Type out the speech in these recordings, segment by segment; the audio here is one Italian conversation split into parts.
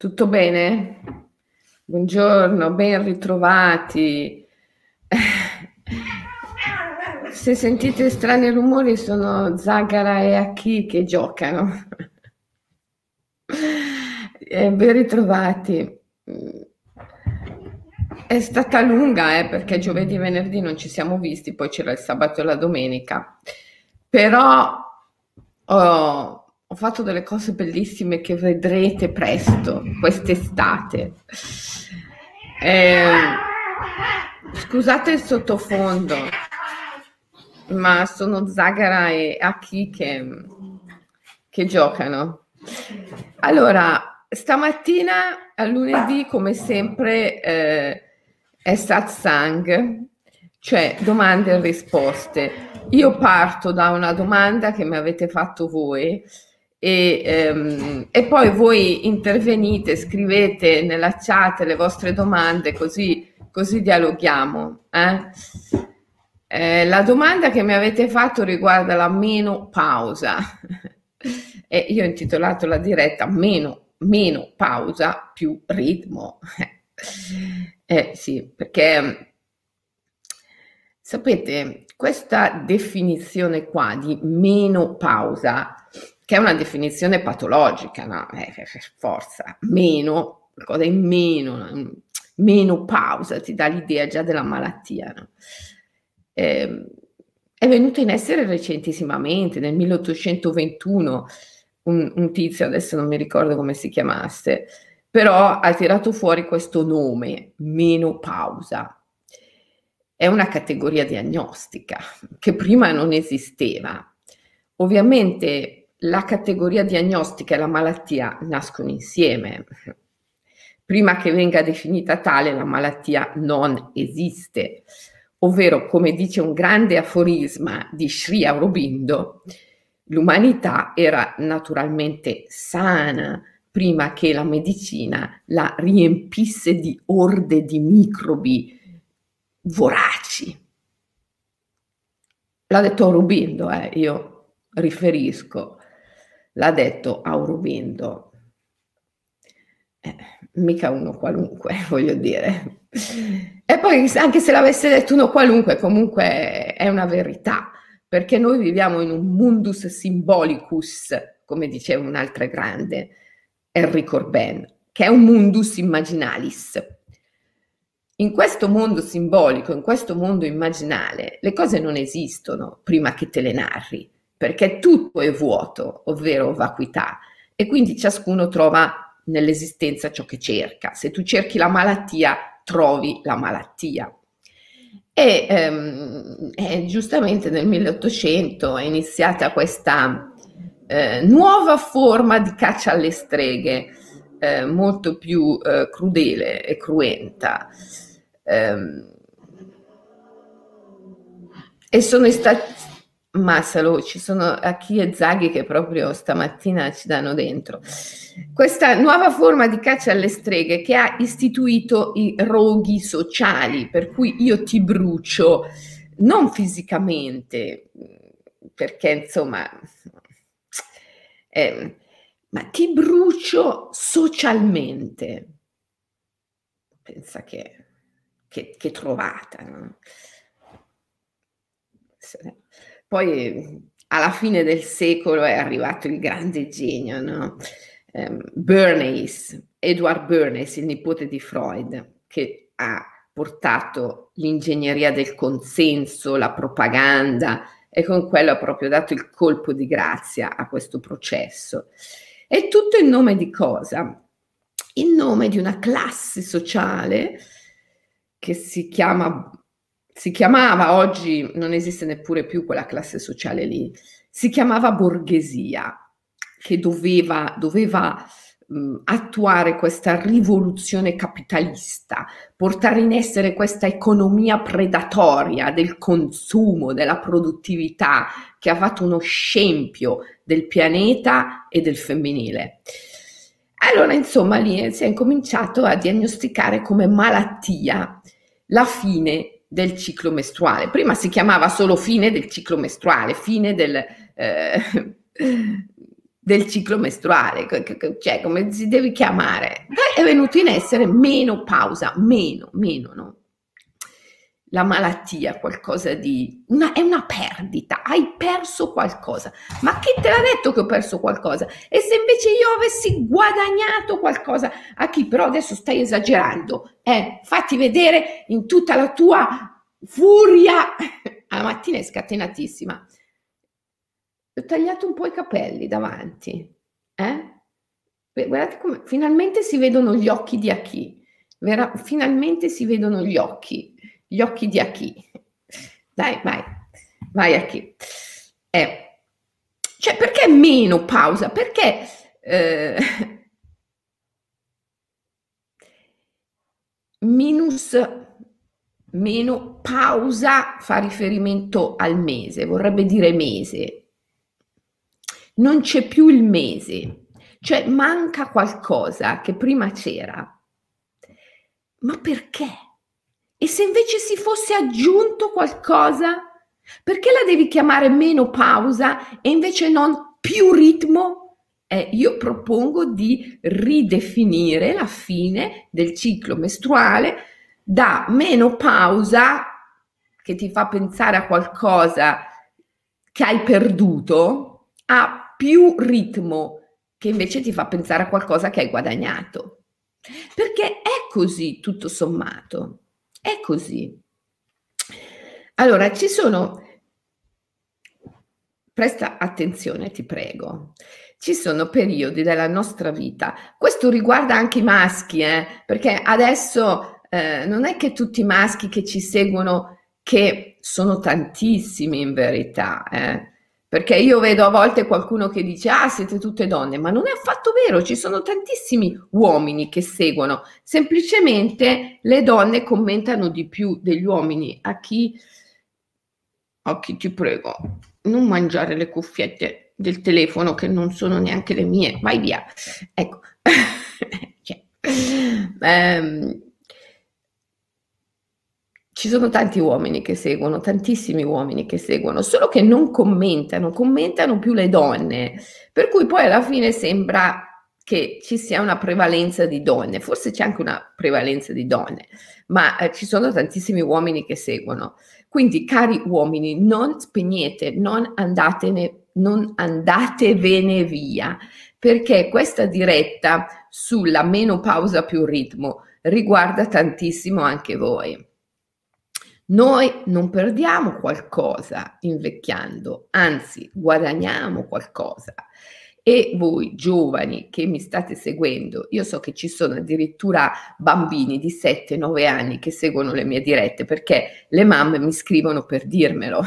Tutto bene? Buongiorno, ben ritrovati. Se sentite strani rumori sono Zagara e Aki che giocano. Eh, ben ritrovati. È stata lunga eh, perché giovedì e venerdì non ci siamo visti, poi c'era il sabato e la domenica. Però oh, ho fatto delle cose bellissime che vedrete presto, quest'estate. Eh, scusate il sottofondo, ma sono Zagara e Aki che, che giocano. Allora, stamattina a lunedì, come sempre, eh, è satsang, cioè domande e risposte. Io parto da una domanda che mi avete fatto voi e, ehm, e, poi voi intervenite, scrivete nella chat le vostre domande così, così dialoghiamo. Eh? Eh, la domanda che mi avete fatto riguarda la menopausa e io ho intitolato la diretta meno, meno pausa più ritmo. Eh sì, perché sapete, questa definizione qua di menopausa che è una definizione patologica, no? Eh, eh, eh forza, meno, qualcosa in meno, meno pausa, ti dà l'idea già della malattia. No? Eh, è venuta in essere recentissimamente, nel 1821, un, un tizio, adesso non mi ricordo come si chiamasse, però ha tirato fuori questo nome, menopausa. È una categoria diagnostica che prima non esisteva. Ovviamente la categoria diagnostica e la malattia nascono insieme. Prima che venga definita tale, la malattia non esiste, ovvero, come dice un grande aforisma di Sri Aurobindo, l'umanità era naturalmente sana prima che la medicina la riempisse di orde di microbi voraci. L'ha detto Aurobindo, eh, io riferisco l'ha detto Aurobindo. Eh, mica uno qualunque, voglio dire. E poi anche se l'avesse detto uno qualunque, comunque è una verità, perché noi viviamo in un mundus symbolicus, come diceva un altro grande, Enrico Corbin, che è un mundus immaginalis. In questo mondo simbolico, in questo mondo immaginale, le cose non esistono prima che te le narri perché tutto è vuoto, ovvero vacuità, e quindi ciascuno trova nell'esistenza ciò che cerca. Se tu cerchi la malattia, trovi la malattia. E, ehm, e giustamente nel 1800 è iniziata questa eh, nuova forma di caccia alle streghe, eh, molto più eh, crudele e cruenta. Ehm, e sono stati Massalo, ci sono Aki e Zaghi che proprio stamattina ci danno dentro. Questa nuova forma di caccia alle streghe che ha istituito i roghi sociali, per cui io ti brucio non fisicamente, perché insomma, eh, ma ti brucio socialmente. Pensa che, che, che trovata, no? Poi alla fine del secolo è arrivato il grande genio, no? um, Bernays, Edward Bernays, il nipote di Freud, che ha portato l'ingegneria del consenso, la propaganda e con quello ha proprio dato il colpo di grazia a questo processo. E tutto in nome di cosa? In nome di una classe sociale che si chiama si chiamava, oggi non esiste neppure più quella classe sociale lì, si chiamava borghesia, che doveva, doveva mh, attuare questa rivoluzione capitalista, portare in essere questa economia predatoria del consumo, della produttività, che ha fatto uno scempio del pianeta e del femminile. Allora, insomma, lì si è incominciato a diagnosticare come malattia la fine del ciclo mestruale. Prima si chiamava solo fine del ciclo mestruale, fine del, eh, del ciclo mestruale, cioè come si deve chiamare, è venuto in essere meno pausa, meno, meno, no? La malattia, qualcosa di... Una, è una perdita, hai perso qualcosa. Ma chi te l'ha detto che ho perso qualcosa? E se invece io avessi guadagnato qualcosa, a chi però adesso stai esagerando, eh, fatti vedere in tutta la tua furia. La mattina è scatenatissima ho tagliato un po' i capelli davanti, eh? Guardate come finalmente si vedono gli occhi di Aki. Vera, finalmente si vedono gli occhi, gli occhi di Aki. Dai, vai, vai Aki. Eh, cioè, perché meno pausa? Perché eh, minus meno pausa fa riferimento al mese, vorrebbe dire mese non c'è più il mese, cioè manca qualcosa che prima c'era. Ma perché? E se invece si fosse aggiunto qualcosa? Perché la devi chiamare meno pausa e invece non più ritmo? Eh, io propongo di ridefinire la fine del ciclo mestruale da meno pausa, che ti fa pensare a qualcosa che hai perduto, a più ritmo che invece ti fa pensare a qualcosa che hai guadagnato. Perché è così, tutto sommato. È così. Allora, ci sono... Presta attenzione, ti prego. Ci sono periodi della nostra vita, questo riguarda anche i maschi, eh? perché adesso eh, non è che tutti i maschi che ci seguono, che sono tantissimi in verità, eh? Perché io vedo a volte qualcuno che dice, ah, siete tutte donne, ma non è affatto vero, ci sono tantissimi uomini che seguono, semplicemente le donne commentano di più degli uomini. A chi, a chi ti prego, non mangiare le cuffiette del telefono che non sono neanche le mie, vai via. Ecco. cioè, um, ci sono tanti uomini che seguono, tantissimi uomini che seguono, solo che non commentano, commentano più le donne, per cui poi alla fine sembra che ci sia una prevalenza di donne, forse c'è anche una prevalenza di donne, ma eh, ci sono tantissimi uomini che seguono. Quindi, cari uomini, non spegnete, non andatene, non andatevene via, perché questa diretta sulla meno pausa più ritmo riguarda tantissimo anche voi. Noi non perdiamo qualcosa invecchiando, anzi guadagniamo qualcosa. E voi giovani che mi state seguendo, io so che ci sono addirittura bambini di 7-9 anni che seguono le mie dirette perché le mamme mi scrivono per dirmelo.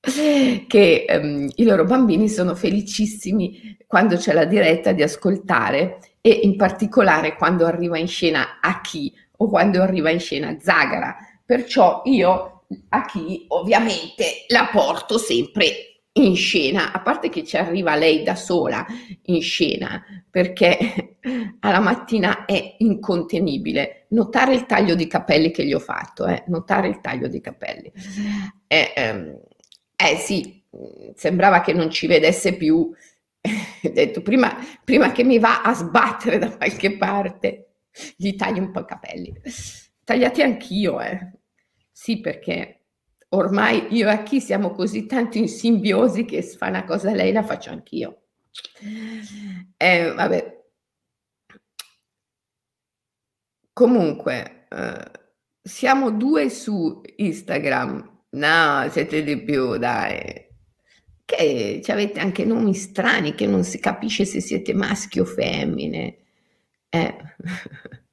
che um, i loro bambini sono felicissimi quando c'è la diretta di ascoltare e in particolare quando arriva in scena Aki o quando arriva in scena Zagara Perciò io a chi ovviamente la porto sempre in scena, a parte che ci arriva lei da sola in scena, perché alla mattina è incontenibile. Notare il taglio di capelli che gli ho fatto, eh? notare il taglio di capelli. Eh, ehm, eh sì, sembrava che non ci vedesse più. Ho detto prima, prima che mi va a sbattere da qualche parte, gli taglio un po' i capelli. Tagliati anch'io, eh. Sì, perché ormai io e chi siamo così tanto in simbiosi che se fa una cosa lei la faccio anch'io. Eh, vabbè. Comunque, eh, siamo due su Instagram. No, siete di più, dai. Che avete anche nomi strani che non si capisce se siete maschi o femmine. Eh.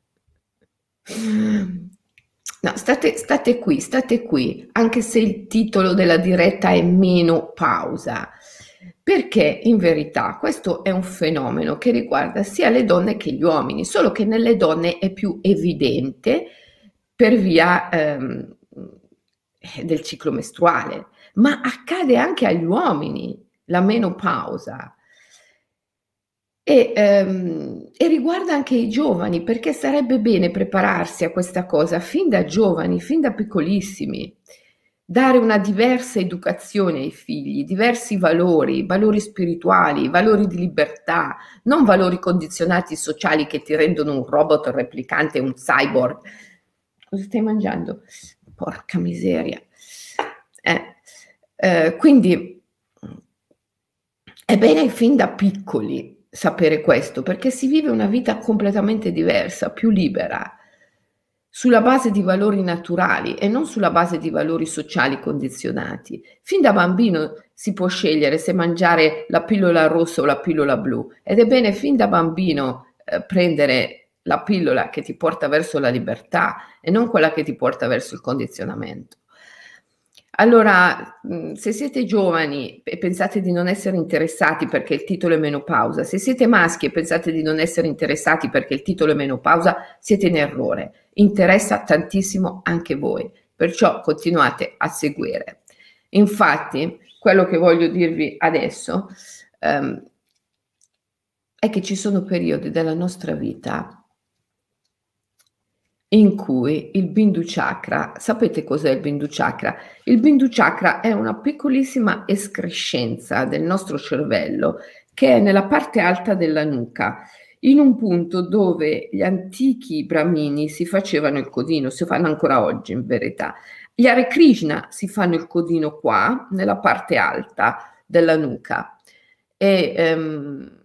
No, state, state qui, state qui, anche se il titolo della diretta è meno pausa, perché in verità questo è un fenomeno che riguarda sia le donne che gli uomini, solo che nelle donne è più evidente per via ehm, del ciclo mestruale, ma accade anche agli uomini la menopausa. E, ehm, e, riguarda anche i giovani, perché sarebbe bene prepararsi a questa cosa fin da giovani, fin da piccolissimi. dare una diversa educazione ai figli, diversi valori, valori spirituali, valori di libertà, non valori condizionati sociali che ti rendono un robot replicante, un cyborg. Cosa stai mangiando? Porca miseria. Eh, eh, quindi è bene fin da piccoli sapere questo, perché si vive una vita completamente diversa, più libera sulla base di valori naturali e non sulla base di valori sociali condizionati. Fin da bambino si può scegliere se mangiare la pillola rossa o la pillola blu ed è bene fin da bambino eh, prendere la pillola che ti porta verso la libertà e non quella che ti porta verso il condizionamento. Allora, se siete giovani e pensate di non essere interessati perché il titolo è menopausa, se siete maschi e pensate di non essere interessati perché il titolo è menopausa, siete in errore. Interessa tantissimo anche voi, perciò continuate a seguire. Infatti, quello che voglio dirvi adesso um, è che ci sono periodi della nostra vita in cui il Bindu Chakra, sapete cos'è il Bindu Chakra? Il Bindu Chakra è una piccolissima escrescenza del nostro cervello che è nella parte alta della nuca, in un punto dove gli antichi brahmini si facevano il codino, si fanno ancora oggi in verità. Gli Hare Krishna si fanno il codino qua, nella parte alta della nuca. E ehm,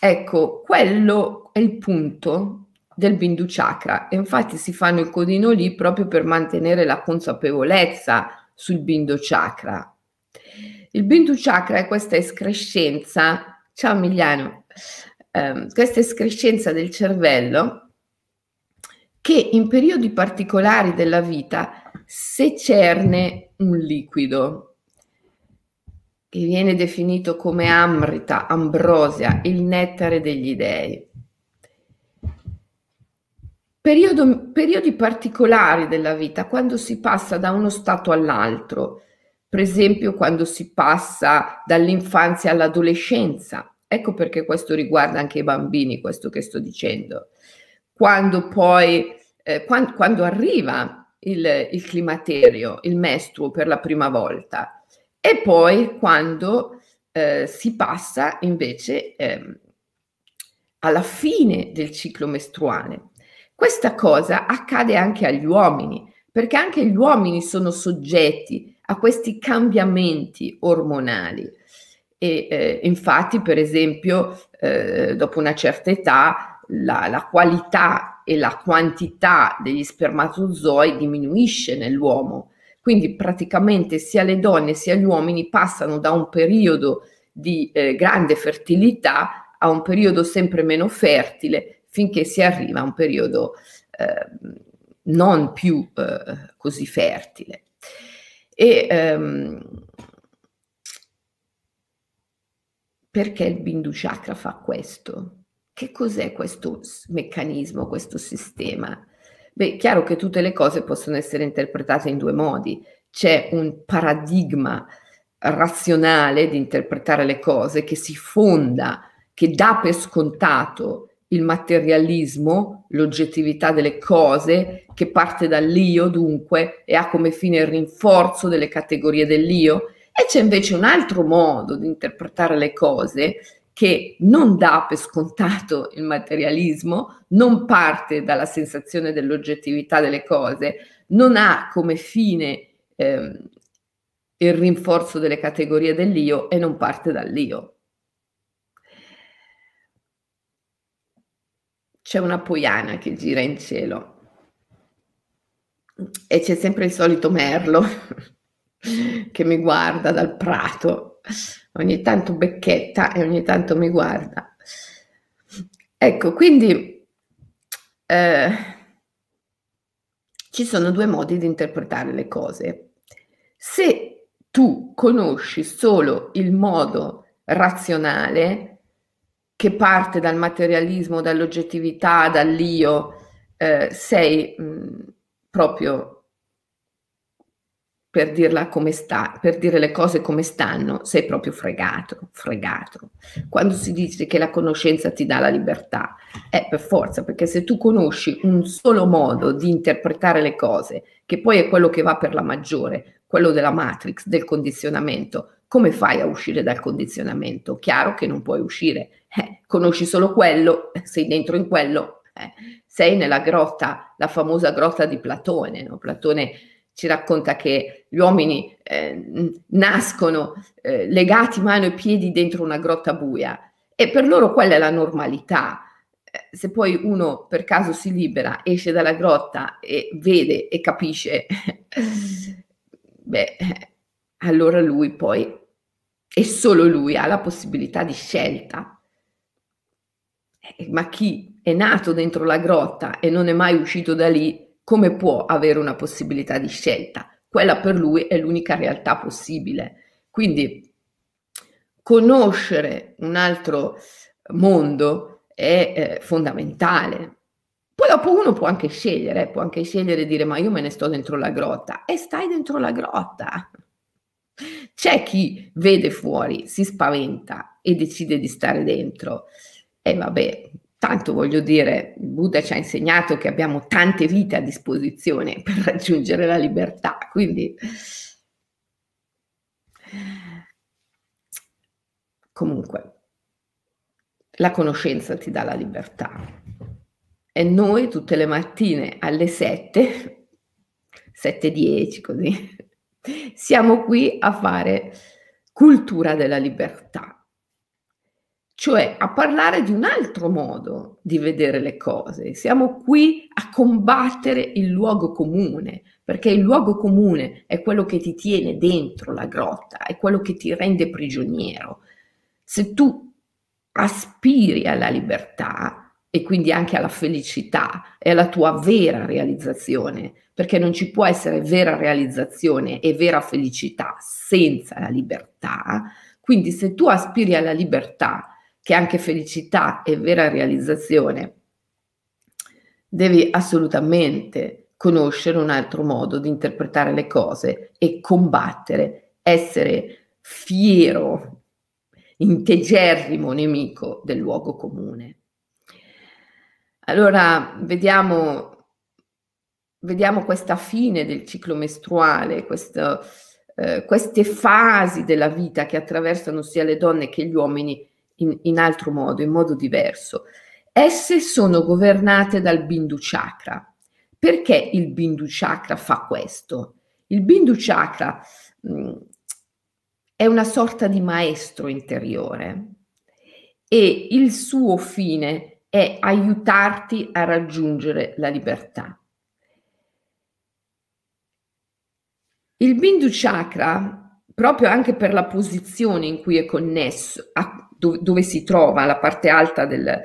ecco, quello è il punto del Bindu Chakra e infatti si fanno il codino lì proprio per mantenere la consapevolezza sul Bindu Chakra. Il Bindu Chakra è questa escrescenza, ciao Emiliano, ehm, questa escrescenza del cervello che in periodi particolari della vita secerne un liquido che viene definito come amrita, ambrosia, il nettare degli dei. Periodo, periodi particolari della vita, quando si passa da uno stato all'altro, per esempio quando si passa dall'infanzia all'adolescenza. Ecco perché questo riguarda anche i bambini, questo che sto dicendo. Quando poi, eh, quando, quando, arriva il, il climaterio, il mestruo per la prima volta, e poi quando eh, si passa invece eh, alla fine del ciclo mestruale. Questa cosa accade anche agli uomini, perché anche gli uomini sono soggetti a questi cambiamenti ormonali. E eh, infatti, per esempio, eh, dopo una certa età, la, la qualità e la quantità degli spermatozoi diminuisce nell'uomo. Quindi praticamente sia le donne sia gli uomini passano da un periodo di eh, grande fertilità a un periodo sempre meno fertile finché si arriva a un periodo eh, non più eh, così fertile. E, ehm, perché il Bindu Chakra fa questo? Che cos'è questo meccanismo, questo sistema? Beh, chiaro che tutte le cose possono essere interpretate in due modi. C'è un paradigma razionale di interpretare le cose che si fonda, che dà per scontato il materialismo, l'oggettività delle cose, che parte dall'io dunque e ha come fine il rinforzo delle categorie dell'io. E c'è invece un altro modo di interpretare le cose che non dà per scontato il materialismo, non parte dalla sensazione dell'oggettività delle cose, non ha come fine eh, il rinforzo delle categorie dell'io e non parte dall'io. C'è una poiana che gira in cielo e c'è sempre il solito merlo che mi guarda dal prato, ogni tanto becchetta e ogni tanto mi guarda. Ecco, quindi eh, ci sono due modi di interpretare le cose. Se tu conosci solo il modo razionale, che parte dal materialismo, dall'oggettività, dall'io, eh, sei mh, proprio per dirla come sta, per dire le cose come stanno, sei proprio fregato, fregato. Quando si dice che la conoscenza ti dà la libertà, è per forza, perché se tu conosci un solo modo di interpretare le cose, che poi è quello che va per la maggiore, quello della matrix, del condizionamento, come fai a uscire dal condizionamento? Chiaro che non puoi uscire, eh, conosci solo quello, sei dentro in quello, eh, sei nella grotta, la famosa grotta di Platone, no? Platone ci racconta che gli uomini eh, nascono eh, legati mano e piedi dentro una grotta buia e per loro quella è la normalità. Eh, se poi uno per caso si libera, esce dalla grotta e vede e capisce, beh, allora lui poi, e solo lui, ha la possibilità di scelta. Eh, ma chi è nato dentro la grotta e non è mai uscito da lì, come può avere una possibilità di scelta? Quella per lui è l'unica realtà possibile. Quindi conoscere un altro mondo è eh, fondamentale. Poi dopo uno può anche scegliere, può anche scegliere di dire ma io me ne sto dentro la grotta e stai dentro la grotta. C'è chi vede fuori, si spaventa e decide di stare dentro. E vabbè, Tanto voglio dire, il Buddha ci ha insegnato che abbiamo tante vite a disposizione per raggiungere la libertà, quindi comunque la conoscenza ti dà la libertà. E noi tutte le mattine alle 7, 7.10 così, siamo qui a fare cultura della libertà cioè a parlare di un altro modo di vedere le cose. Siamo qui a combattere il luogo comune, perché il luogo comune è quello che ti tiene dentro la grotta, è quello che ti rende prigioniero. Se tu aspiri alla libertà e quindi anche alla felicità e alla tua vera realizzazione, perché non ci può essere vera realizzazione e vera felicità senza la libertà, quindi se tu aspiri alla libertà, che anche felicità e vera realizzazione, devi assolutamente conoscere un altro modo di interpretare le cose e combattere, essere fiero, integerrimo nemico del luogo comune. Allora vediamo, vediamo questa fine del ciclo mestruale, questo, eh, queste fasi della vita che attraversano sia le donne che gli uomini in, in altro modo, in modo diverso. Esse sono governate dal Bindu Chakra. Perché il Bindu Chakra fa questo? Il Bindu Chakra mh, mm, è una sorta di maestro interiore e il suo fine è aiutarti a raggiungere la libertà. Il Bindu Chakra, proprio anche per la posizione in cui è connesso, a, dove, dove si trova la parte alta del,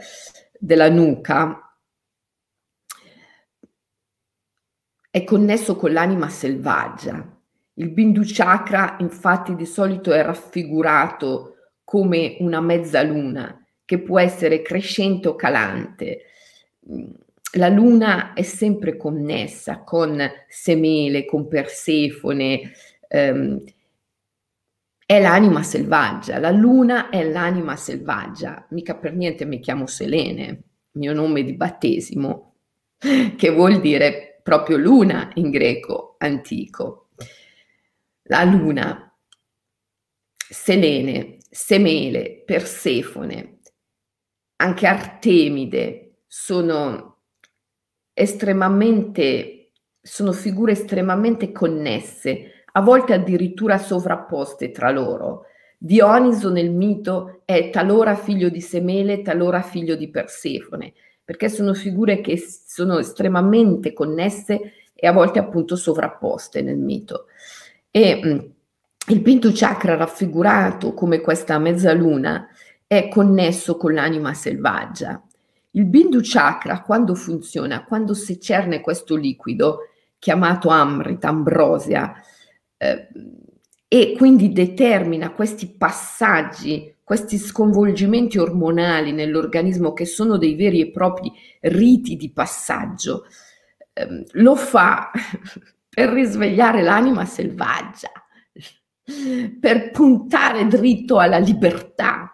della nuca, è connesso con l'anima selvaggia. Il Bindu Chakra infatti di solito è raffigurato come una mezzaluna che può essere crescente o calante. La luna è sempre connessa con Semele, con Persefone, ehm, è l'anima selvaggia, la luna è l'anima selvaggia, mica per niente mi chiamo Selene, mio nome di battesimo, che vuol dire proprio luna in greco antico. La luna, Selene, Semele, Persefone, anche Artemide sono estremamente, sono figure estremamente connesse a volte addirittura sovrapposte tra loro. Dioniso nel mito è talora figlio di Semele, talora figlio di Persefone, perché sono figure che sono estremamente connesse e a volte appunto sovrapposte nel mito. E mh, mm, il Pinto Chakra raffigurato come questa mezzaluna è connesso con l'anima selvaggia. Il Bindu Chakra, quando funziona, quando si cerne questo liquido, chiamato Amrita, ambrosia, eh, e quindi determina questi passaggi, questi sconvolgimenti ormonali nell'organismo che sono dei veri e propri riti di passaggio. Eh, lo fa per risvegliare l'anima selvaggia, per puntare dritto alla libertà.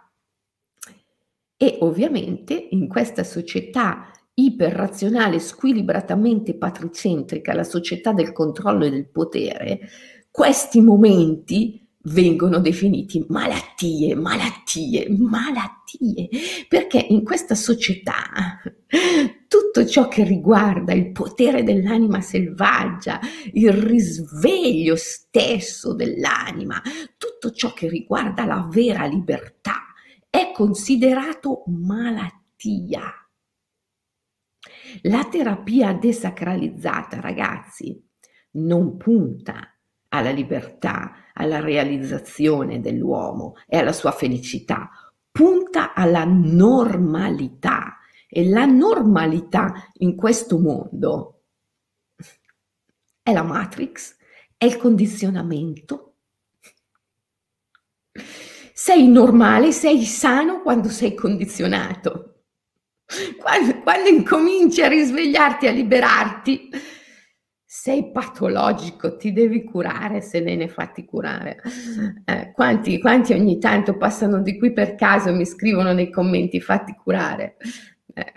E ovviamente in questa società iperrazionale, squilibratamente patricentrica, la società del controllo e del potere, questi momenti vengono definiti malattie, malattie, malattie, perché in questa società tutto ciò che riguarda il potere dell'anima selvaggia, il risveglio stesso dell'anima, tutto ciò che riguarda la vera libertà è considerato malattia. La terapia desacralizzata, ragazzi, non punta alla libertà, alla realizzazione dell'uomo e alla sua felicità, punta alla normalità. E la normalità in questo mondo è la matrix, è il condizionamento. Sei normale, sei sano quando sei condizionato. Quando, quando incominci a risvegliarti, a liberarti, sei patologico, ti devi curare se ne ne fatti curare. Eh, quanti, quanti, ogni tanto passano di qui per caso e mi scrivono nei commenti fatti curare? Eh,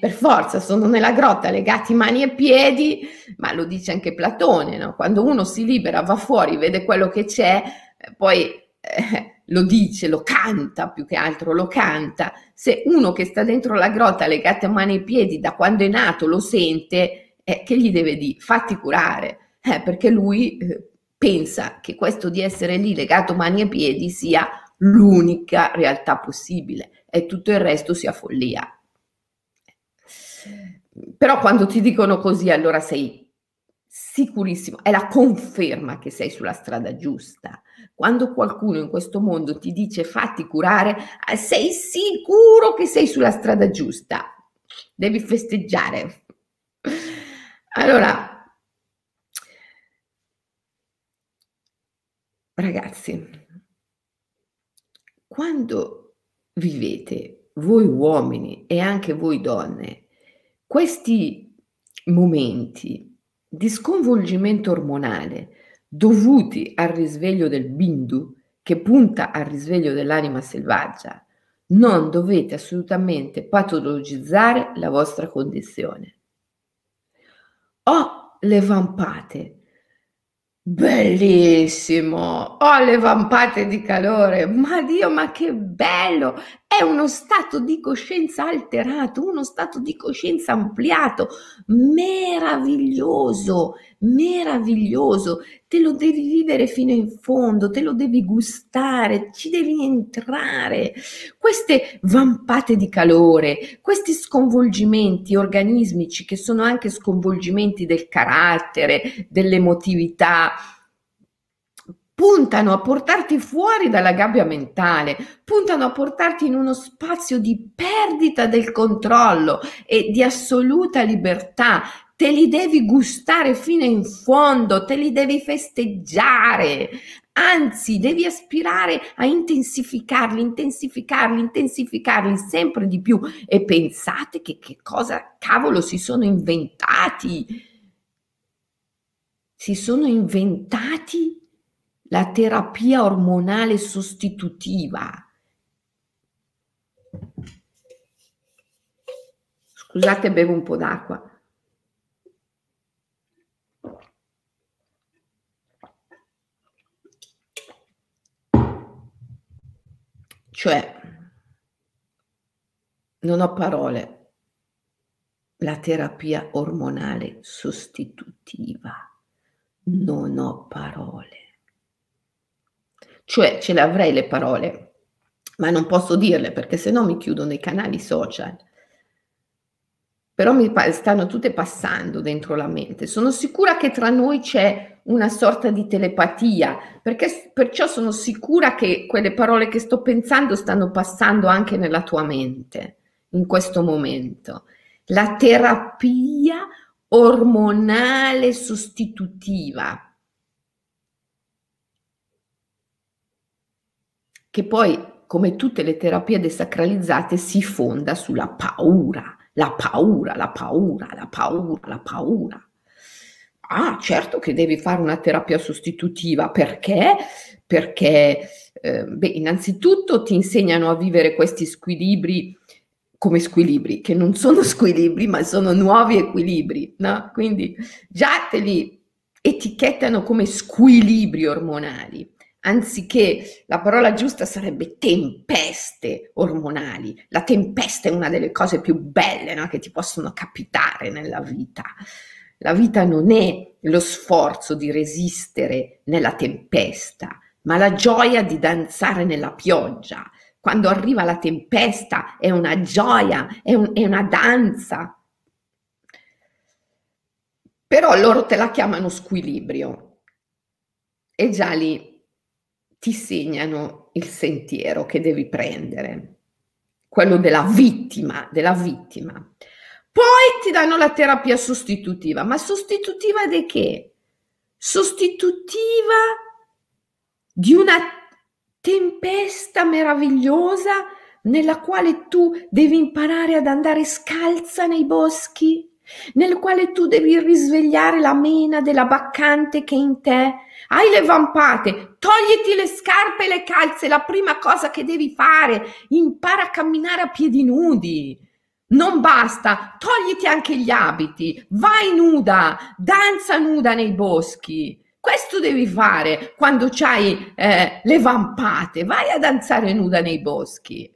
per forza sono nella grotta legati mani e piedi, ma lo dice anche Platone, no? quando uno si libera, va fuori, vede quello che c'è, eh, poi eh, lo dice, lo canta più che altro, lo canta. Se uno che sta dentro la grotta legato a mani e piedi da quando è nato lo sente, eh, che gli deve dire? Fatti curare, eh, perché lui eh, pensa che questo di essere lì legato a mani e piedi sia l'unica realtà possibile e tutto il resto sia follia. Però quando ti dicono così, allora sei sicurissimo, è la conferma che sei sulla strada giusta. Quando qualcuno in questo mondo ti dice fatti curare, eh, sei sicuro che sei sulla strada giusta. Devi festeggiare. Allora, ragazzi, quando vivete voi uomini e anche voi donne questi momenti di sconvolgimento ormonale dovuti al risveglio del bindu, che punta al risveglio dell'anima selvaggia, non dovete assolutamente patologizzare la vostra condizione. O le vampate Bellissimo! Ho le vampate di calore, ma Dio, ma che bello! È uno stato di coscienza alterato, uno stato di coscienza ampliato, meraviglioso, meraviglioso. Te lo devi vivere fino in fondo, te lo devi gustare, ci devi entrare. Queste vampate di calore, questi sconvolgimenti organismici che sono anche sconvolgimenti del carattere, dell'emotività, puntano a portarti fuori dalla gabbia mentale, puntano a portarti in uno spazio di perdita del controllo e di assoluta libertà. Te li devi gustare fino in fondo, te li devi festeggiare, anzi devi aspirare a intensificarli, intensificarli, intensificarli sempre di più e pensate che, che cosa cavolo si sono inventati. Si sono inventati la terapia ormonale sostitutiva. Scusate, bevo un po' d'acqua. Cioè, non ho parole. La terapia ormonale sostitutiva. Non ho parole. Cioè ce le avrei le parole, ma non posso dirle perché sennò mi chiudono i canali social. Però mi stanno tutte passando dentro la mente. Sono sicura che tra noi c'è una sorta di telepatia, perché perciò sono sicura che quelle parole che sto pensando stanno passando anche nella tua mente in questo momento. La terapia ormonale sostitutiva che poi, come tutte le terapie desacralizzate, si fonda sulla paura, la paura, la paura, la paura, la paura. Ah, certo che devi fare una terapia sostitutiva, perché? Perché, eh, beh, innanzitutto ti insegnano a vivere questi squilibri come squilibri, che non sono squilibri, ma sono nuovi equilibri, no? Quindi già te li etichettano come squilibri ormonali, anziché la parola giusta sarebbe tempeste ormonali. La tempesta è una delle cose più belle no? che ti possono capitare nella vita. La vita non è lo sforzo di resistere nella tempesta, ma la gioia di danzare nella pioggia. Quando arriva la tempesta è una gioia, è, un, è una danza. Però loro te la chiamano squilibrio e già lì ti segnano il sentiero che devi prendere, quello della vittima, della vittima. Poi ti danno la terapia sostitutiva, ma sostitutiva di che? Sostitutiva di una tempesta meravigliosa nella quale tu devi imparare ad andare scalza nei boschi, nel quale tu devi risvegliare la mena della baccante che è in te. Hai le vampate, togliti le scarpe e le calze, la prima cosa che devi fare, impara a camminare a piedi nudi. Non basta, togliti anche gli abiti, vai nuda, danza nuda nei boschi. Questo devi fare quando c'hai eh, le vampate, vai a danzare nuda nei boschi.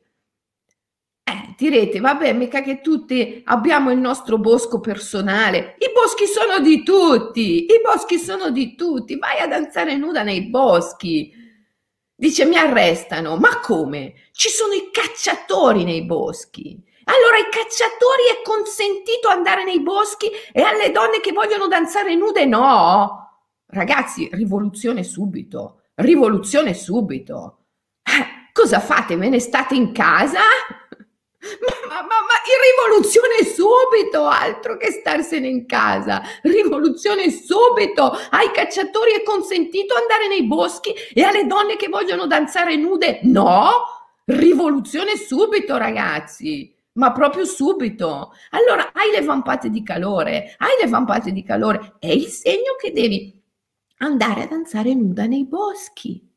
Eh, direte, vabbè, mica che tutti abbiamo il nostro bosco personale. I boschi sono di tutti, i boschi sono di tutti, vai a danzare nuda nei boschi. Dice, mi arrestano. Ma come? Ci sono i cacciatori nei boschi. Allora ai cacciatori è consentito andare nei boschi e alle donne che vogliono danzare nude no. Ragazzi, rivoluzione subito, rivoluzione subito. Eh, cosa fate? Me ne state in casa? Ma, ma, ma, ma rivoluzione subito, altro che starsene in casa. Rivoluzione subito. Ai cacciatori è consentito andare nei boschi e alle donne che vogliono danzare nude no. Rivoluzione subito, ragazzi ma proprio subito. Allora hai le vampate di calore, hai le vampate di calore, è il segno che devi andare a danzare nuda nei boschi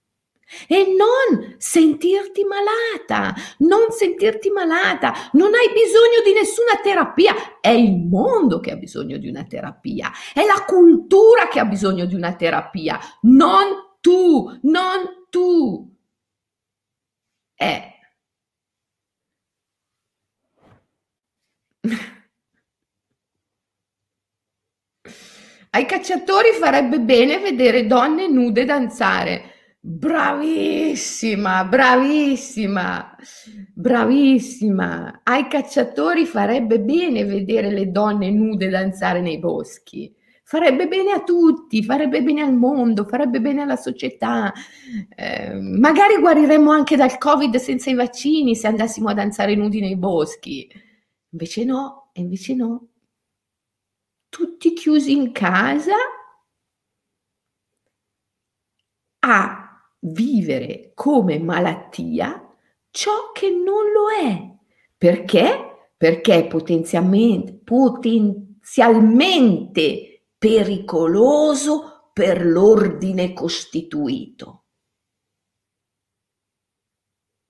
e non sentirti malata, non sentirti malata, non hai bisogno di nessuna terapia, è il mondo che ha bisogno di una terapia, è la cultura che ha bisogno di una terapia, non tu, non tu. È. Ai cacciatori farebbe bene vedere donne nude danzare. Bravissima, bravissima, bravissima. Ai cacciatori farebbe bene vedere le donne nude danzare nei boschi. Farebbe bene a tutti, farebbe bene al mondo, farebbe bene alla società. Eh, magari guariremmo anche dal Covid senza i vaccini se andassimo a danzare nudi nei boschi. Invece no, invece no. Tutti chiusi in casa a vivere come malattia ciò che non lo è. Perché? Perché è potenzialmente, potenzialmente pericoloso per l'ordine costituito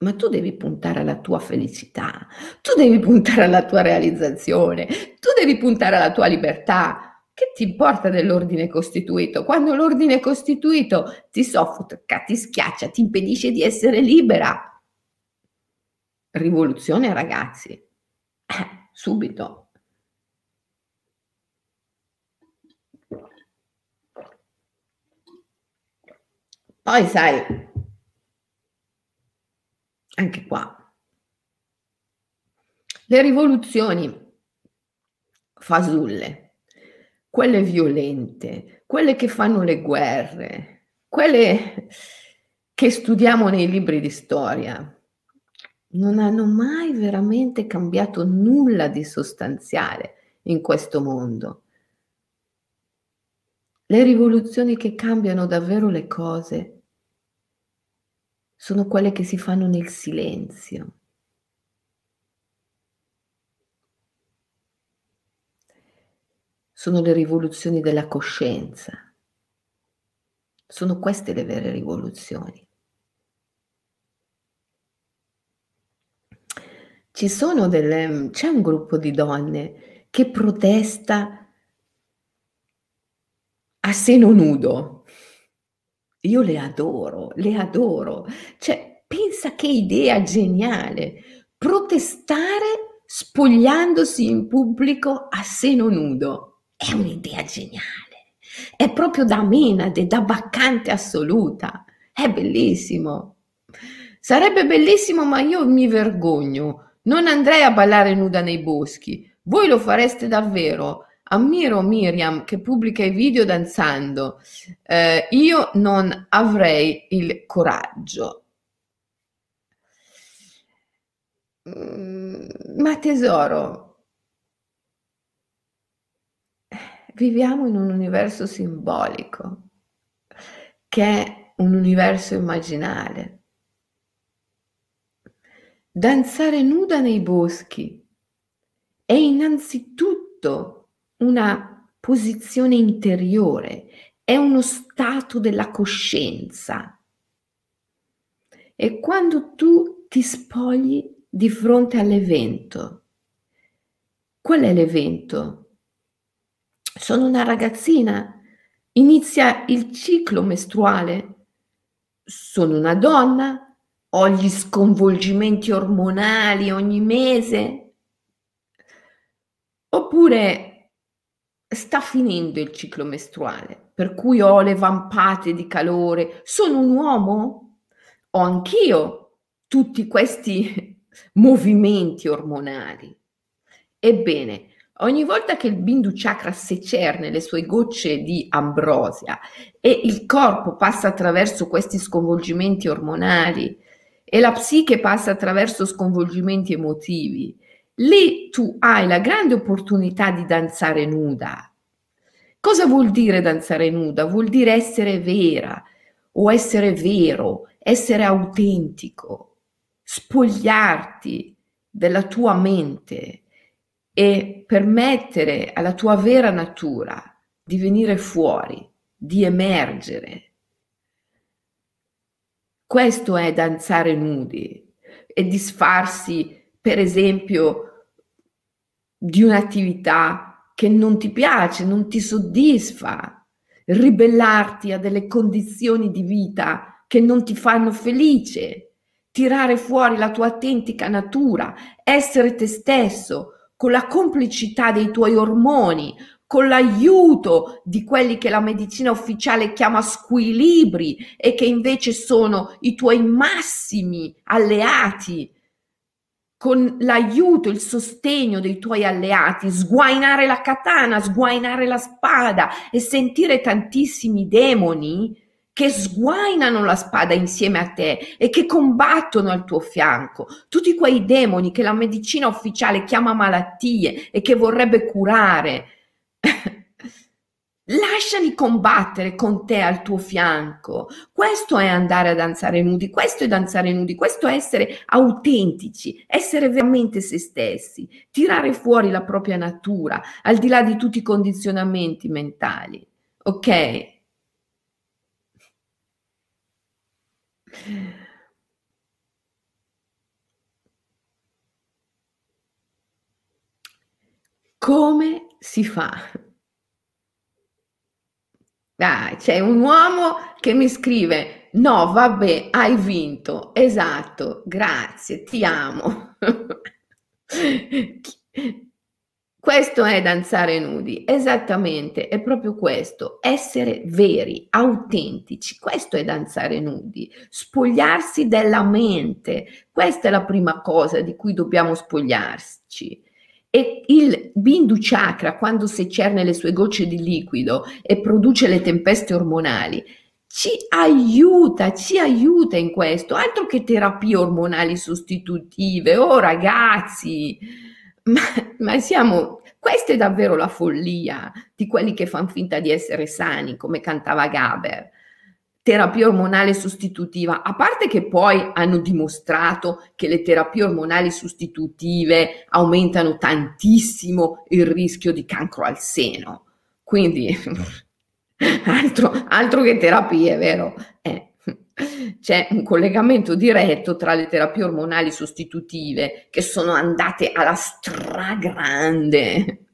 ma tu devi puntare alla tua felicità, tu devi puntare alla tua realizzazione, tu devi puntare alla tua libertà. Che ti importa dell'ordine costituito? Quando l'ordine costituito ti soffoca, ti schiaccia, ti impedisce di essere libera. Rivoluzione, ragazzi. Eh, subito. Poi sai, anche qua. Le rivoluzioni fasulle, quelle violente, quelle che fanno le guerre, quelle che studiamo nei libri di storia, non hanno mai veramente cambiato nulla di sostanziale in questo mondo. Le rivoluzioni che cambiano davvero le cose sono quelle che si fanno nel silenzio. Sono le rivoluzioni della coscienza. Sono queste le vere rivoluzioni. Delle, c'è un gruppo di donne che protesta a seno nudo. Io le adoro, le adoro. Cioè, pensa che idea geniale. Protestare spogliandosi in pubblico a seno nudo. È un'idea geniale. È proprio da menade, da baccante assoluta. È bellissimo. Sarebbe bellissimo, ma io mi vergogno. Non andrei a ballare nuda nei boschi. Voi lo fareste davvero? Ammiro Miriam che pubblica i video danzando. Eh, io non avrei il coraggio. Mm, ma tesoro, viviamo in un universo simbolico, che è un universo immaginale. Danzare nuda nei boschi è innanzitutto una posizione interiore, è uno stato della coscienza. E quando tu ti spogli di fronte all'evento, qual è l'evento? Sono una ragazzina, inizia il ciclo mestruale, sono una donna, ho gli sconvolgimenti ormonali ogni mese, oppure sta finendo il ciclo mestruale, per cui ho le vampate di calore, sono un uomo, ho anch'io tutti questi movimenti ormonali. Ebbene, Ogni volta che il Bindu Chakra secerne le sue gocce di ambrosia e il corpo passa attraverso questi sconvolgimenti ormonali e la psiche passa attraverso sconvolgimenti emotivi, lì tu hai la grande opportunità di danzare nuda. Cosa vuol dire danzare nuda? Vuol dire essere vera o essere vero, essere autentico, spogliarti della tua mente e permettere alla tua vera natura di venire fuori, di emergere. Questo è danzare nudi e disfarsi, per esempio, di un'attività che non ti piace, non ti soddisfa, ribellarti a delle condizioni di vita che non ti fanno felice, tirare fuori la tua autentica natura, essere te stesso, con la complicità dei tuoi ormoni, con l'aiuto di quelli che la medicina ufficiale chiama squilibri e che invece sono i tuoi massimi alleati, con l'aiuto, il sostegno dei tuoi alleati, sguainare la katana, sguainare la spada e sentire tantissimi demoni che sguainano la spada insieme a te e che combattono al tuo fianco, tutti quei demoni che la medicina ufficiale chiama malattie e che vorrebbe curare. Lasciali combattere con te al tuo fianco. Questo è andare a danzare nudi, questo è danzare nudi, questo è essere autentici, essere veramente se stessi, tirare fuori la propria natura, al di là di tutti i condizionamenti mentali. Ok? Come si fa? Ah, c'è un uomo che mi scrive: No, vabbè, hai vinto. Esatto, grazie, ti amo. Questo è danzare nudi, esattamente, è proprio questo, essere veri, autentici, questo è danzare nudi, spogliarsi della mente, questa è la prima cosa di cui dobbiamo spogliarci. E il Bindu Chakra, quando secerne le sue gocce di liquido e produce le tempeste ormonali, ci aiuta, ci aiuta in questo, altro che terapie ormonali sostitutive. Oh ragazzi! Ma, ma siamo, questa è davvero la follia di quelli che fanno finta di essere sani, come cantava Gaber. Terapia ormonale sostitutiva, a parte che poi hanno dimostrato che le terapie ormonali sostitutive aumentano tantissimo il rischio di cancro al seno. Quindi, altro, altro che terapie, vero? Eh, c'è un collegamento diretto tra le terapie ormonali sostitutive che sono andate alla stragrande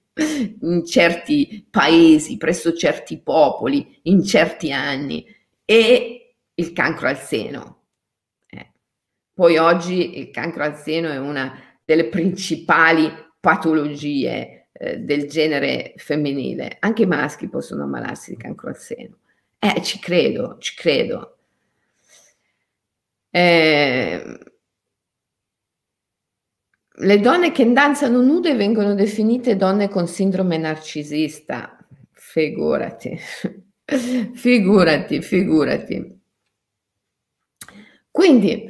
in certi paesi, presso certi popoli, in certi anni, e il cancro al seno. Eh. Poi oggi il cancro al seno è una delle principali patologie eh, del genere femminile. Anche i maschi possono ammalarsi di cancro al seno. Eh, ci credo, ci credo. Eh, le donne che danzano nude vengono definite donne con sindrome narcisista. Figurati, figurati, figurati. Quindi,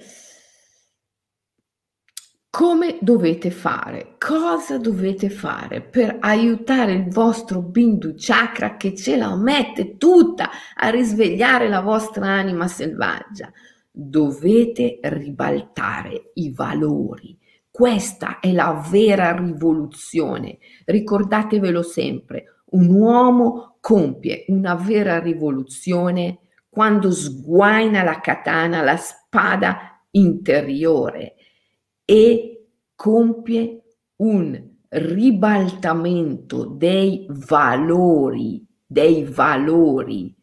come dovete fare? Cosa dovete fare per aiutare il vostro Bindu Chakra che ce la mette tutta a risvegliare la vostra anima selvaggia? Dovete ribaltare i valori questa è la vera rivoluzione. Ricordatevelo sempre, un uomo compie una vera rivoluzione quando sguaina la katana, la spada interiore e compie un ribaltamento dei valori, dei valori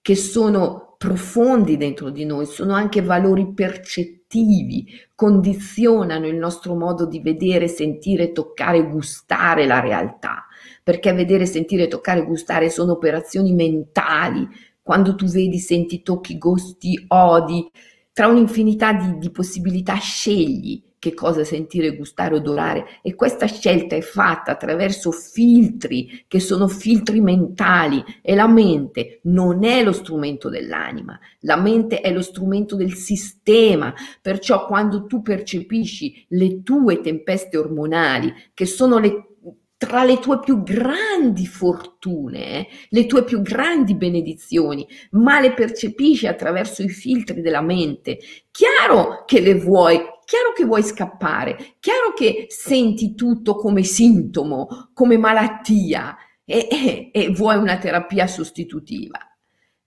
che sono profondi dentro di noi, sono anche valori percettivi condizionano il nostro modo di vedere, sentire, toccare, gustare la realtà, perché vedere, sentire, toccare, gustare sono operazioni mentali. Quando tu vedi, senti, tocchi, gusti, odi, tra un'infinità di, di possibilità scegli che cosa sentire, gustare, odorare e questa scelta è fatta attraverso filtri che sono filtri mentali e la mente non è lo strumento dell'anima, la mente è lo strumento del sistema, perciò quando tu percepisci le tue tempeste ormonali che sono le tra le tue più grandi fortune, le tue più grandi benedizioni, ma le percepisci attraverso i filtri della mente. Chiaro che le vuoi, chiaro che vuoi scappare, chiaro che senti tutto come sintomo, come malattia e, e, e vuoi una terapia sostitutiva.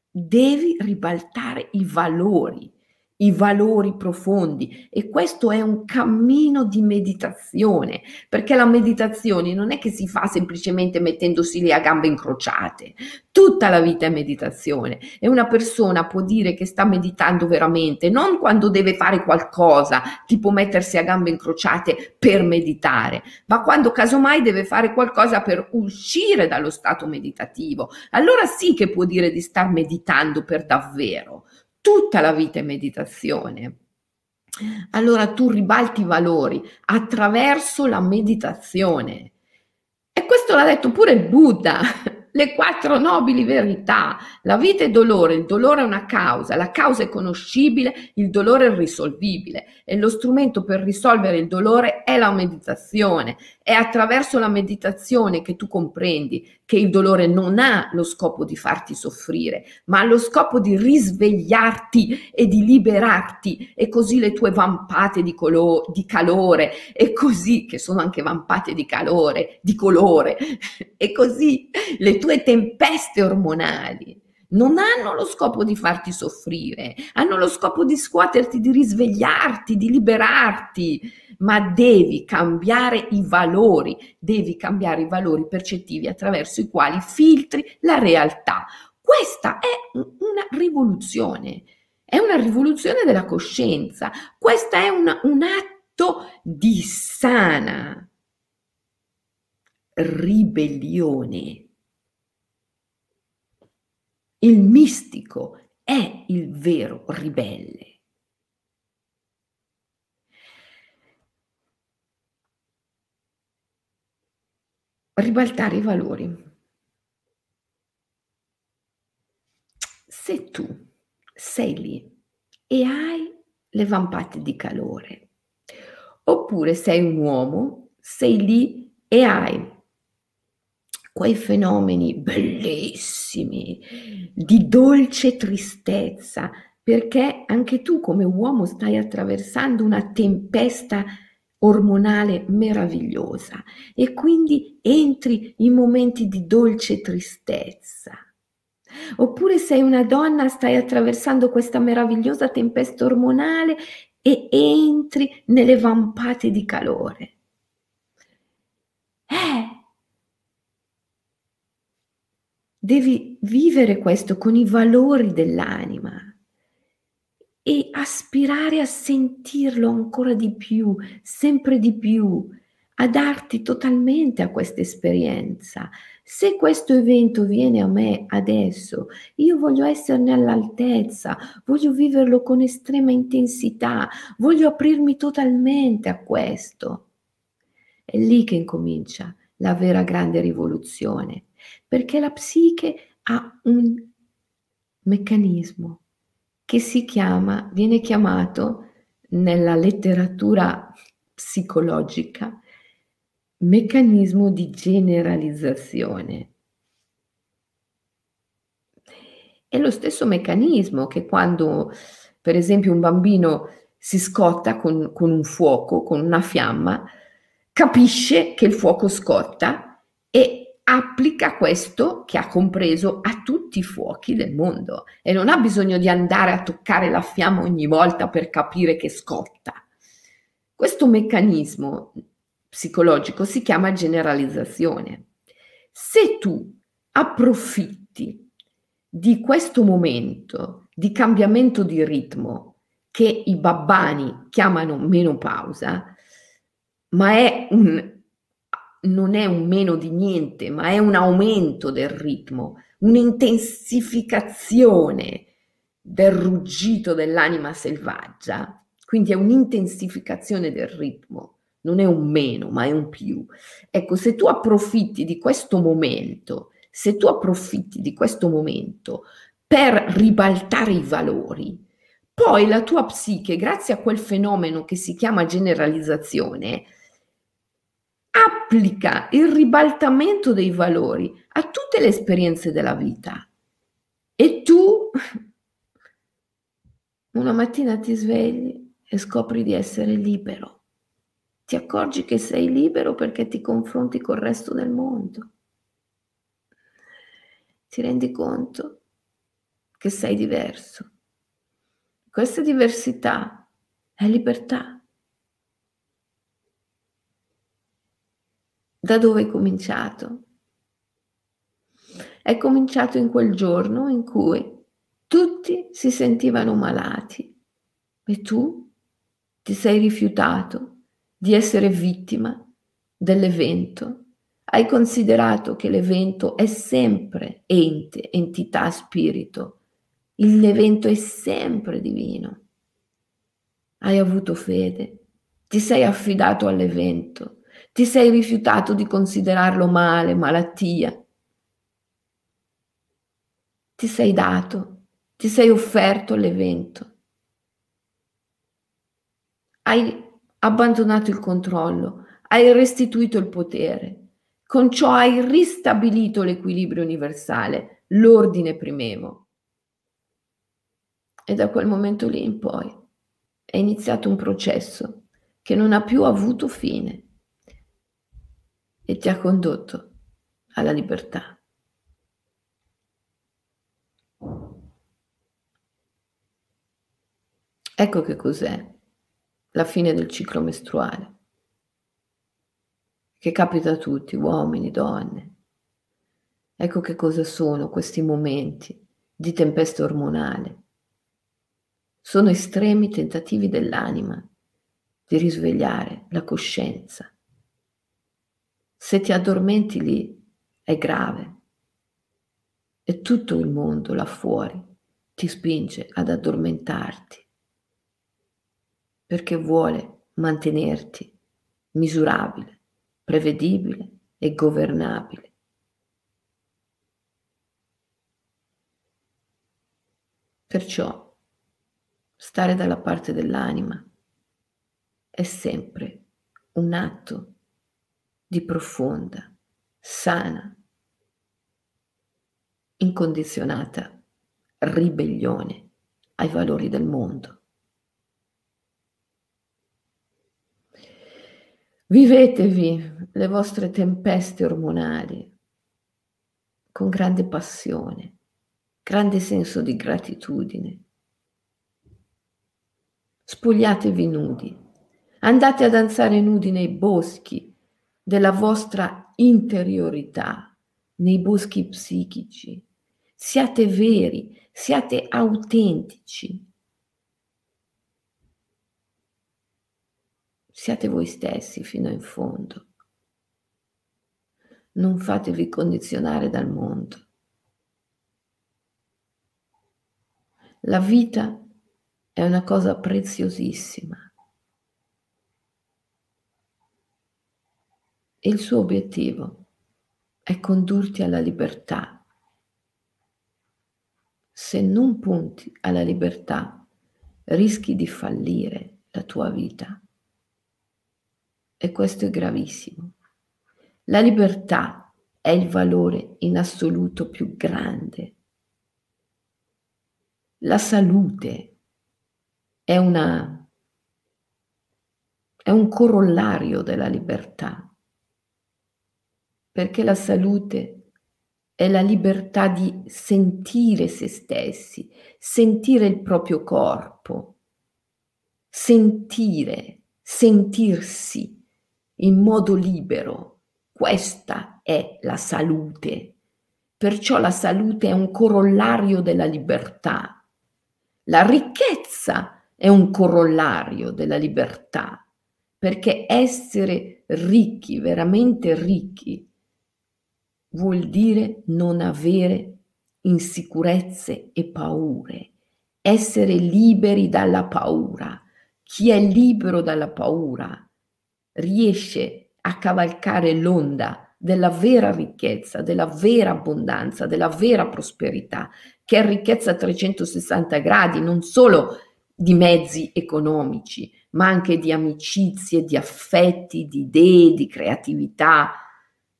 Devi ribaltare i valori i valori profondi. E questo è un cammino di meditazione, perché la meditazione non è che si fa semplicemente mettendosi lì a gambe incrociate, tutta la vita è meditazione. E una persona può dire che sta meditando veramente non quando deve fare qualcosa, tipo mettersi a gambe incrociate per meditare, ma quando casomai deve fare qualcosa per uscire dallo stato meditativo, allora sì che può dire di star meditando per davvero tutta la vita è meditazione. Allora tu ribalti i valori attraverso la meditazione. E questo l'ha detto pure il Buddha le quattro nobili verità. La vita è dolore, il dolore è una causa, la causa è conoscibile, il dolore è risolvibile e lo strumento per risolvere il dolore è la meditazione. È attraverso la meditazione che tu comprendi che il dolore non ha lo scopo di farti soffrire, ma ha lo scopo di risvegliarti e di liberarti. E così le tue vampate di, colo- di calore e così, che sono anche vampate di calore, di colore, e così le tue tempeste ormonali non hanno lo scopo di farti soffrire, hanno lo scopo di scuoterti, di risvegliarti, di liberarti, ma devi cambiare i valori, devi cambiare i valori percettivi attraverso i quali filtri la realtà. Questa è una rivoluzione, è una rivoluzione della coscienza, questo è una, un atto di sana ribellione il mistico è il vero ribelle. Ribaltare i valori. Se tu sei lì e hai le vampate di calore, oppure sei un uomo, sei lì e hai quei fenomeni bellissimi di dolce tristezza, perché anche tu come uomo stai attraversando una tempesta ormonale meravigliosa e quindi entri in momenti di dolce tristezza. Oppure sei una donna, stai attraversando questa meravigliosa tempesta ormonale e entri nelle vampate di calore. Eh, devi vivere questo con i valori dell'anima e aspirare a sentirlo ancora di più, sempre di più, a darti totalmente a questa esperienza. Se questo evento viene a me adesso, io voglio esserne all'altezza, voglio viverlo con estrema intensità, voglio aprirmi totalmente a questo. È lì che incomincia la vera grande rivoluzione, perché la psiche ha un meccanismo che si chiama, viene chiamato nella letteratura psicologica meccanismo di generalizzazione. È lo stesso meccanismo che quando, per esempio, un bambino si scotta con, con un fuoco, con una fiamma, capisce che il fuoco scotta applica questo che ha compreso a tutti i fuochi del mondo e non ha bisogno di andare a toccare la fiamma ogni volta per capire che scotta. Questo meccanismo psicologico si chiama generalizzazione. Se tu approfitti di questo momento di cambiamento di ritmo che i babbani chiamano menopausa, ma è un non è un meno di niente, ma è un aumento del ritmo, un'intensificazione del ruggito dell'anima selvaggia, quindi è un'intensificazione del ritmo, non è un meno, ma è un più. Ecco, se tu approfitti di questo momento, se tu approfitti di questo momento per ribaltare i valori, poi la tua psiche, grazie a quel fenomeno che si chiama generalizzazione, applica il ribaltamento dei valori a tutte le esperienze della vita. E tu una mattina ti svegli e scopri di essere libero. Ti accorgi che sei libero perché ti confronti col resto del mondo. Ti rendi conto che sei diverso. Questa diversità è libertà. Da dove è cominciato? È cominciato in quel giorno in cui tutti si sentivano malati e tu ti sei rifiutato di essere vittima dell'evento. Hai considerato che l'evento è sempre ente, entità, spirito. L'evento è sempre divino. Hai avuto fede, ti sei affidato all'evento ti sei rifiutato di considerarlo male, malattia. Ti sei dato, ti sei offerto l'evento. Hai abbandonato il controllo, hai restituito il potere. Con ciò hai ristabilito l'equilibrio universale, l'ordine primevo. E da quel momento lì in poi è iniziato un processo che non ha più avuto fine e ti ha condotto alla libertà. Ecco che cos'è la fine del ciclo mestruale, che capita a tutti, uomini, donne. Ecco che cosa sono questi momenti di tempesta ormonale. Sono estremi tentativi dell'anima di risvegliare la coscienza se ti addormenti lì è grave. E tutto il mondo là fuori ti spinge ad addormentarti perché vuole mantenerti misurabile, prevedibile e governabile. Perciò stare dalla parte dell'anima è sempre un atto di profonda, sana, incondizionata ribellione ai valori del mondo. Vivetevi le vostre tempeste ormonali con grande passione, grande senso di gratitudine. Spogliatevi nudi, andate a danzare nudi nei boschi della vostra interiorità, nei boschi psichici. Siate veri, siate autentici. Siate voi stessi fino in fondo. Non fatevi condizionare dal mondo. La vita è una cosa preziosissima. E il suo obiettivo è condurti alla libertà. Se non punti alla libertà, rischi di fallire la tua vita. E questo è gravissimo. La libertà è il valore in assoluto più grande. La salute è, una, è un corollario della libertà, perché la salute è la libertà di sentire se stessi, sentire il proprio corpo, sentire, sentirsi in modo libero. Questa è la salute. Perciò la salute è un corollario della libertà. La ricchezza è un corollario della libertà, perché essere ricchi, veramente ricchi, vuol dire non avere insicurezze e paure, essere liberi dalla paura. Chi è libero dalla paura riesce a cavalcare l'onda della vera ricchezza, della vera abbondanza, della vera prosperità, che è ricchezza a 360 gradi, non solo di mezzi economici, ma anche di amicizie, di affetti, di idee, di creatività.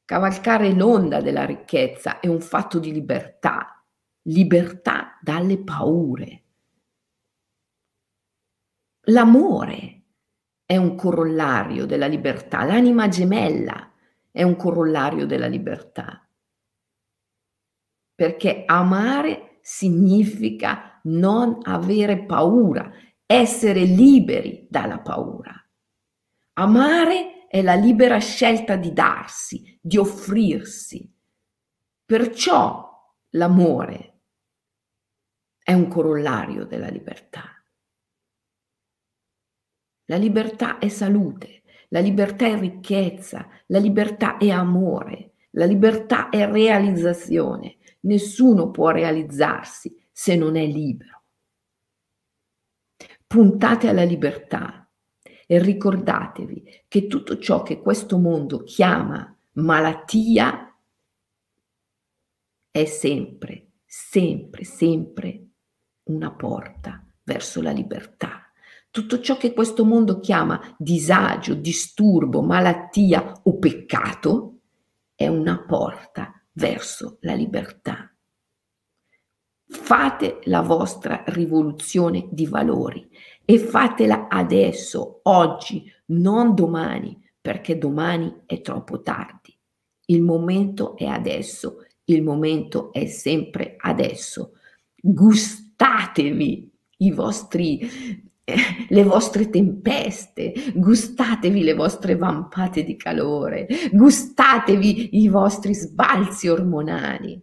Cavalcare l'onda della ricchezza è un fatto di libertà, libertà dalle paure. L'amore è un corollario della libertà, l'anima gemella è un corollario della libertà. Perché amare significa non avere paura, essere liberi dalla paura. Amare è la libera scelta di darsi, di offrirsi. Perciò l'amore è un corollario della libertà. La libertà è salute, la libertà è ricchezza, la libertà è amore, la libertà è realizzazione. Nessuno può realizzarsi se non è libero. Puntate alla libertà e ricordatevi che tutto ciò che questo mondo chiama malattia è sempre, sempre, sempre una porta verso la libertà. Tutto ciò che questo mondo chiama disagio, disturbo, malattia o peccato è una porta verso la libertà. Fate la vostra rivoluzione di valori e fatela adesso, oggi, non domani, perché domani è troppo tardi. Il momento è adesso, il momento è sempre adesso. Gustatevi i vostri le vostre tempeste, gustatevi le vostre vampate di calore, gustatevi i vostri sbalzi ormonali.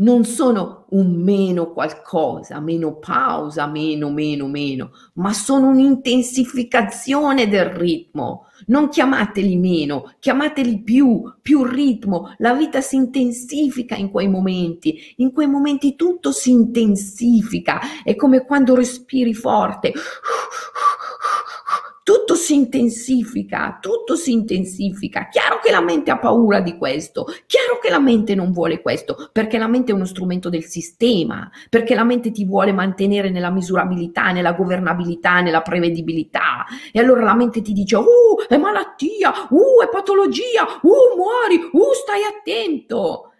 Non sono un meno qualcosa, meno pausa, meno, meno, meno, ma sono un'intensificazione del ritmo. Non chiamateli meno, chiamateli più, più ritmo. La vita si intensifica in quei momenti, in quei momenti tutto si intensifica. È come quando respiri forte tutto si intensifica, tutto si intensifica. Chiaro che la mente ha paura di questo, chiaro che la mente non vuole questo, perché la mente è uno strumento del sistema, perché la mente ti vuole mantenere nella misurabilità, nella governabilità, nella prevedibilità. E allora la mente ti dice, uh, è malattia, uh, è patologia, uh, muori, uh, stai attento.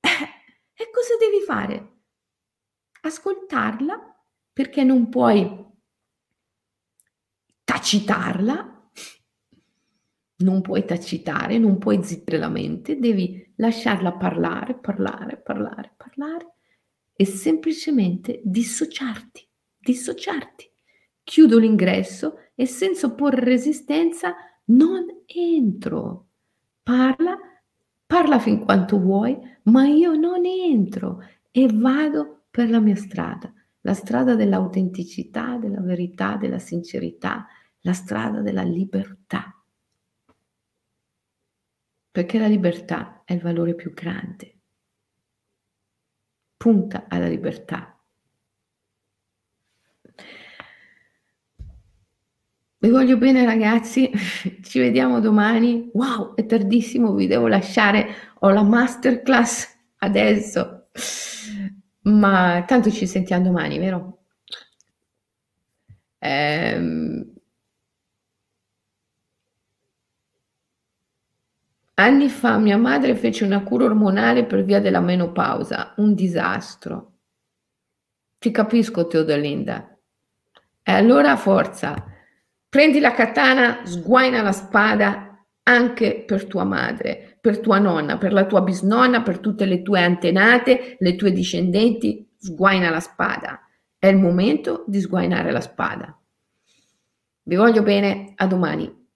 E cosa devi fare? Ascoltarla perché non puoi tacitarla, non puoi tacitare, non puoi zittire la mente, devi lasciarla parlare, parlare, parlare, parlare e semplicemente dissociarti, dissociarti. Chiudo l'ingresso e senza opporre resistenza non entro. Parla, parla fin quanto vuoi, ma io non entro e vado per la mia strada, la strada dell'autenticità, della verità, della sincerità, la strada della libertà. Perché la libertà è il valore più grande. Punta alla libertà. Vi voglio bene ragazzi, ci vediamo domani. Wow, è tardissimo, vi devo lasciare, ho la masterclass adesso, ma tanto ci sentiamo domani, vero? Ehm... Anni fa mia madre fece una cura ormonale per via della menopausa, un disastro. Ti capisco, Teodolinda. E allora forza, Prendi la katana, sguaina la spada anche per tua madre, per tua nonna, per la tua bisnonna, per tutte le tue antenate, le tue discendenti, sguaina la spada. È il momento di sguainare la spada. Vi voglio bene, a domani.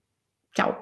Ciao.